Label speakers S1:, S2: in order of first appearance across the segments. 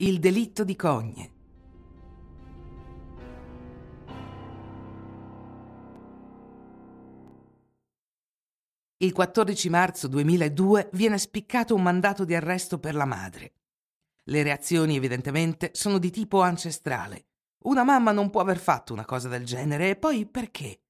S1: Il delitto di Cogne. Il 14 marzo 2002 viene spiccato un mandato di arresto per la madre. Le reazioni evidentemente sono di tipo ancestrale. Una mamma non può aver fatto una cosa del genere e poi perché?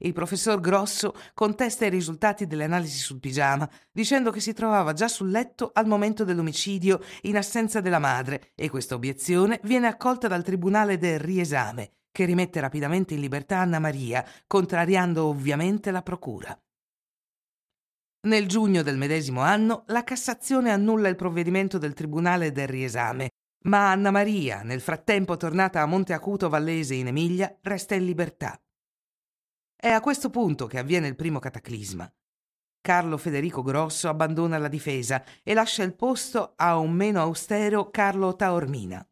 S1: Il professor Grosso contesta i risultati delle analisi sul pigiama, dicendo che si trovava già sul letto al momento dell'omicidio in assenza della madre e questa obiezione viene accolta dal Tribunale del riesame, che rimette rapidamente in libertà Anna Maria, contrariando ovviamente la procura. Nel giugno del medesimo anno la Cassazione annulla il provvedimento del Tribunale del riesame, ma Anna Maria, nel frattempo tornata a Monte Acuto Vallese in Emilia, resta in libertà. È a questo punto che avviene il primo cataclisma. Carlo Federico Grosso abbandona la difesa e lascia il posto a un meno austero Carlo Taormina.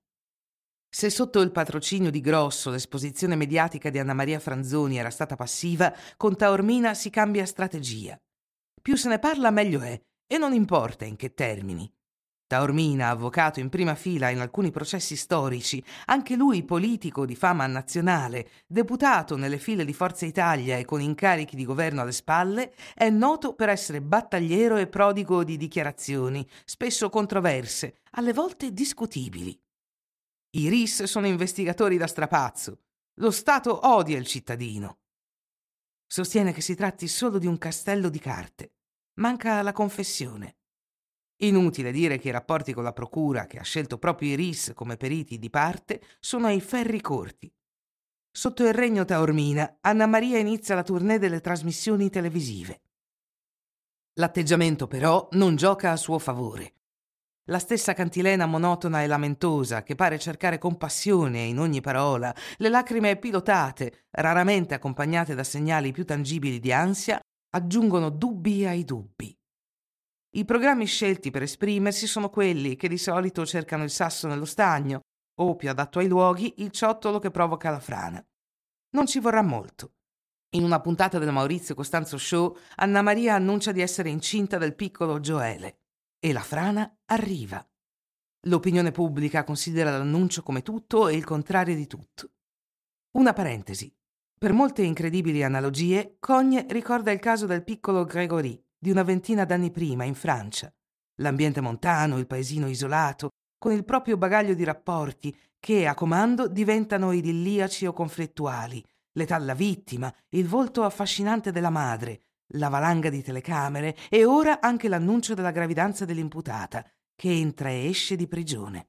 S1: Se sotto il patrocinio di Grosso l'esposizione mediatica di Anna Maria Franzoni era stata passiva, con Taormina si cambia strategia. Più se ne parla meglio è, e non importa in che termini. Taormina, avvocato in prima fila in alcuni processi storici, anche lui politico di fama nazionale, deputato nelle file di Forza Italia e con incarichi di governo alle spalle, è noto per essere battagliero e prodigo di dichiarazioni, spesso controverse, alle volte discutibili. I RIS sono investigatori da strapazzo. Lo Stato odia il cittadino. Sostiene che si tratti solo di un castello di carte. Manca la confessione. Inutile dire che i rapporti con la Procura, che ha scelto proprio i RIS come periti di parte, sono ai ferri corti. Sotto il regno Taormina, Anna Maria inizia la tournée delle trasmissioni televisive. L'atteggiamento però non gioca a suo favore. La stessa cantilena monotona e lamentosa, che pare cercare compassione in ogni parola, le lacrime pilotate, raramente accompagnate da segnali più tangibili di ansia, aggiungono dubbi ai dubbi. I programmi scelti per esprimersi sono quelli che di solito cercano il sasso nello stagno o, più adatto ai luoghi, il ciottolo che provoca la frana. Non ci vorrà molto. In una puntata del Maurizio Costanzo Show, Anna Maria annuncia di essere incinta del piccolo Gioele e la frana arriva. L'opinione pubblica considera l'annuncio come tutto e il contrario di tutto. Una parentesi. Per molte incredibili analogie, Cogne ricorda il caso del piccolo Gregory, di una ventina d'anni prima in Francia. L'ambiente montano, il paesino isolato, con il proprio bagaglio di rapporti che a comando diventano idilliaci o conflittuali, l'età della vittima, il volto affascinante della madre, la valanga di telecamere e ora anche l'annuncio della gravidanza dell'imputata, che entra e esce di prigione.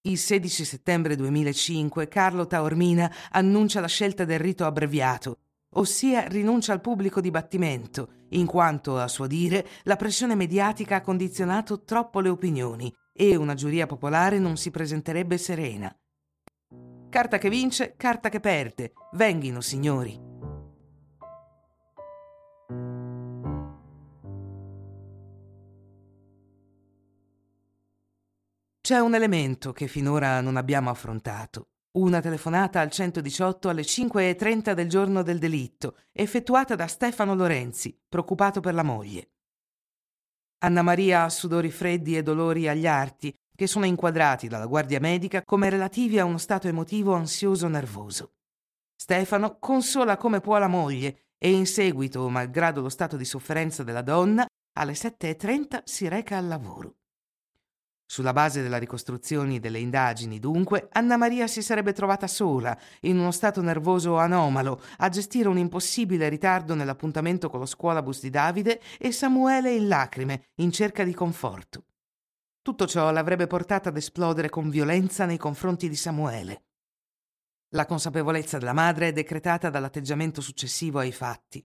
S1: Il 16 settembre 2005 Carlo Taormina annuncia la scelta del rito abbreviato ossia rinuncia al pubblico dibattimento, in quanto, a suo dire, la pressione mediatica ha condizionato troppo le opinioni e una giuria popolare non si presenterebbe serena. Carta che vince, carta che perde. Venghino, signori. C'è un elemento che finora non abbiamo affrontato. Una telefonata al 118 alle 5.30 del giorno del delitto, effettuata da Stefano Lorenzi, preoccupato per la moglie. Anna Maria ha sudori freddi e dolori agli arti, che sono inquadrati dalla guardia medica come relativi a uno stato emotivo ansioso-nervoso. Stefano consola come può la moglie e in seguito, malgrado lo stato di sofferenza della donna, alle 7.30 si reca al lavoro. Sulla base della ricostruzione delle indagini, dunque, Anna Maria si sarebbe trovata sola, in uno stato nervoso anomalo, a gestire un impossibile ritardo nell'appuntamento con lo scuolabus di Davide e Samuele in lacrime, in cerca di conforto. Tutto ciò l'avrebbe portata ad esplodere con violenza nei confronti di Samuele. La consapevolezza della madre è decretata dall'atteggiamento successivo ai fatti.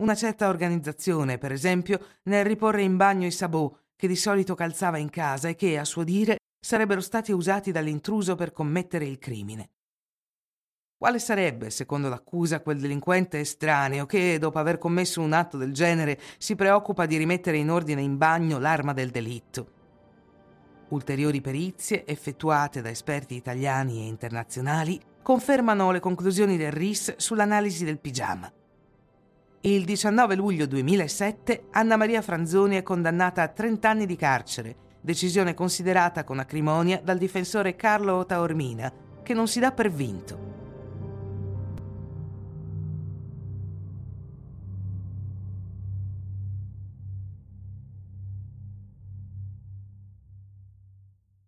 S1: Una certa organizzazione, per esempio, nel riporre in bagno i sabò che di solito calzava in casa e che, a suo dire, sarebbero stati usati dall'intruso per commettere il crimine. Quale sarebbe, secondo l'accusa, quel delinquente estraneo che, dopo aver commesso un atto del genere, si preoccupa di rimettere in ordine in bagno l'arma del delitto? Ulteriori perizie, effettuate da esperti italiani e internazionali, confermano le conclusioni del RIS sull'analisi del pigiama. Il 19 luglio 2007 Anna Maria Franzoni è condannata a 30 anni di carcere decisione considerata con acrimonia dal difensore Carlo Taormina, che non si dà per vinto.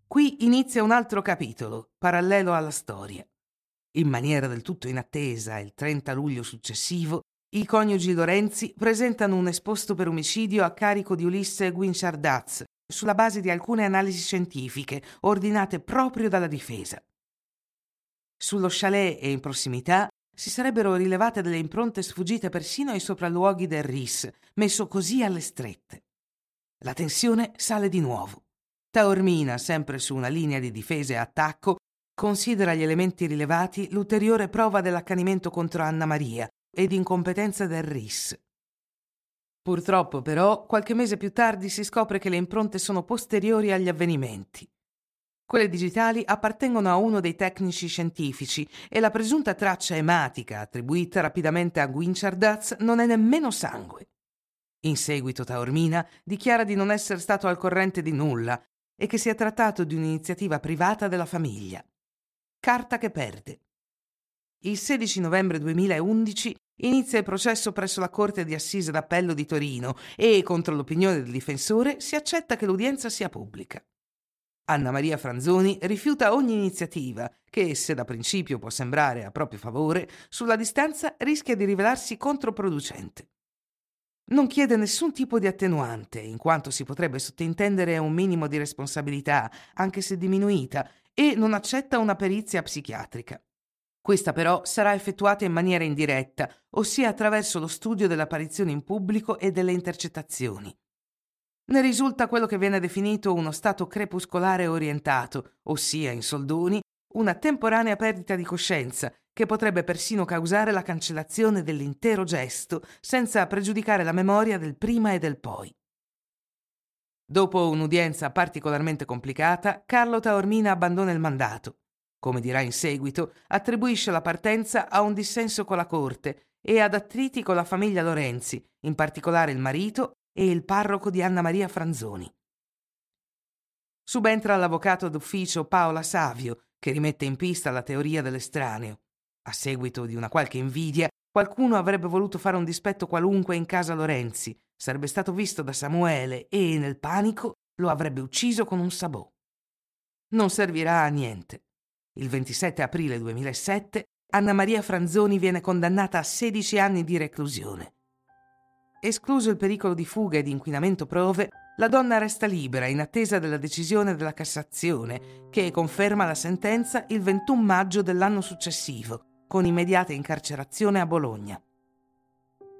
S1: Qui inizia un altro capitolo, parallelo alla storia. In maniera del tutto inattesa, il 30 luglio successivo, i coniugi Lorenzi presentano un esposto per omicidio a carico di Ulisse Guinciardaz, sulla base di alcune analisi scientifiche ordinate proprio dalla difesa. Sullo chalet e in prossimità si sarebbero rilevate delle impronte sfuggite persino ai sopralluoghi del RIS, messo così alle strette. La tensione sale di nuovo. Taormina, sempre su una linea di difesa e attacco, considera gli elementi rilevati l'ulteriore prova dell'accanimento contro Anna Maria e di incompetenza del RIS. Purtroppo, però, qualche mese più tardi si scopre che le impronte sono posteriori agli avvenimenti. Quelle digitali appartengono a uno dei tecnici scientifici e la presunta traccia ematica attribuita rapidamente a Guinciardaz non è nemmeno sangue. In seguito Taormina dichiara di non essere stato al corrente di nulla e che si è trattato di un'iniziativa privata della famiglia. Carta che perde. Il 16 novembre 2011 inizia il processo presso la Corte di Assise d'Appello di Torino e, contro l'opinione del difensore, si accetta che l'udienza sia pubblica. Anna Maria Franzoni rifiuta ogni iniziativa che, se da principio può sembrare a proprio favore, sulla distanza rischia di rivelarsi controproducente. Non chiede nessun tipo di attenuante, in quanto si potrebbe sottintendere un minimo di responsabilità, anche se diminuita, e non accetta una perizia psichiatrica. Questa però sarà effettuata in maniera indiretta, ossia attraverso lo studio dell'apparizione in pubblico e delle intercettazioni. Ne risulta quello che viene definito uno stato crepuscolare orientato, ossia, in soldoni, una temporanea perdita di coscienza che potrebbe persino causare la cancellazione dell'intero gesto senza pregiudicare la memoria del prima e del poi. Dopo un'udienza particolarmente complicata, Carlo Taormina abbandona il mandato. Come dirà in seguito, attribuisce la partenza a un dissenso con la corte e ad attriti con la famiglia Lorenzi, in particolare il marito e il parroco di Anna Maria Franzoni. Subentra l'avvocato d'ufficio Paola Savio, che rimette in pista la teoria dell'estraneo. A seguito di una qualche invidia, qualcuno avrebbe voluto fare un dispetto qualunque in casa Lorenzi, sarebbe stato visto da Samuele e, nel panico, lo avrebbe ucciso con un sabò. Non servirà a niente. Il 27 aprile 2007 Anna Maria Franzoni viene condannata a 16 anni di reclusione. Escluso il pericolo di fuga e di inquinamento prove, la donna resta libera in attesa della decisione della Cassazione, che conferma la sentenza il 21 maggio dell'anno successivo, con immediata incarcerazione a Bologna.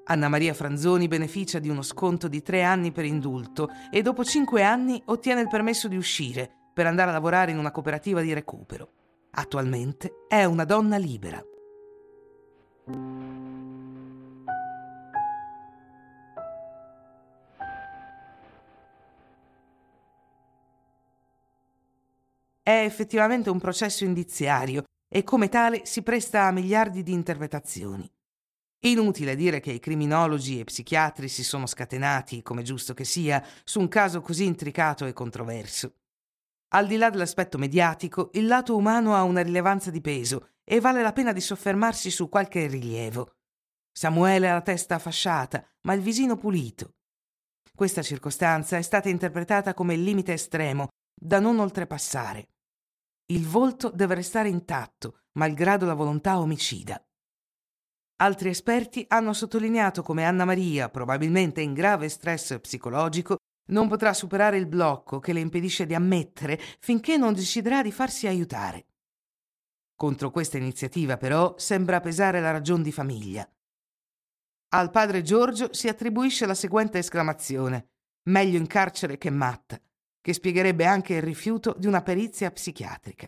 S1: Anna Maria Franzoni beneficia di uno sconto di tre anni per indulto e dopo cinque anni ottiene il permesso di uscire per andare a lavorare in una cooperativa di recupero. Attualmente è una donna libera. È effettivamente un processo indiziario e come tale si presta a miliardi di interpretazioni. Inutile dire che i criminologi e psichiatri si sono scatenati, come giusto che sia, su un caso così intricato e controverso. Al di là dell'aspetto mediatico, il lato umano ha una rilevanza di peso e vale la pena di soffermarsi su qualche rilievo. Samuele ha la testa fasciata, ma il visino pulito. Questa circostanza è stata interpretata come il limite estremo, da non oltrepassare. Il volto deve restare intatto, malgrado la volontà omicida. Altri esperti hanno sottolineato come Anna Maria, probabilmente in grave stress psicologico, non potrà superare il blocco che le impedisce di ammettere finché non deciderà di farsi aiutare. Contro questa iniziativa, però, sembra pesare la ragion di famiglia. Al padre Giorgio si attribuisce la seguente esclamazione: meglio in carcere che matta che spiegherebbe anche il rifiuto di una perizia psichiatrica.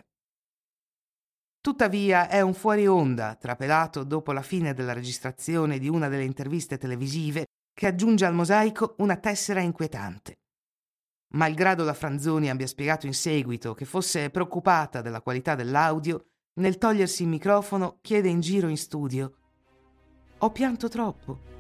S1: Tuttavia è un fuori onda, trapelato dopo la fine della registrazione di una delle interviste televisive, che aggiunge al mosaico una tessera inquietante. Malgrado la Franzoni abbia spiegato in seguito che fosse preoccupata della qualità dell'audio, nel togliersi il microfono chiede in giro in studio: Ho pianto troppo.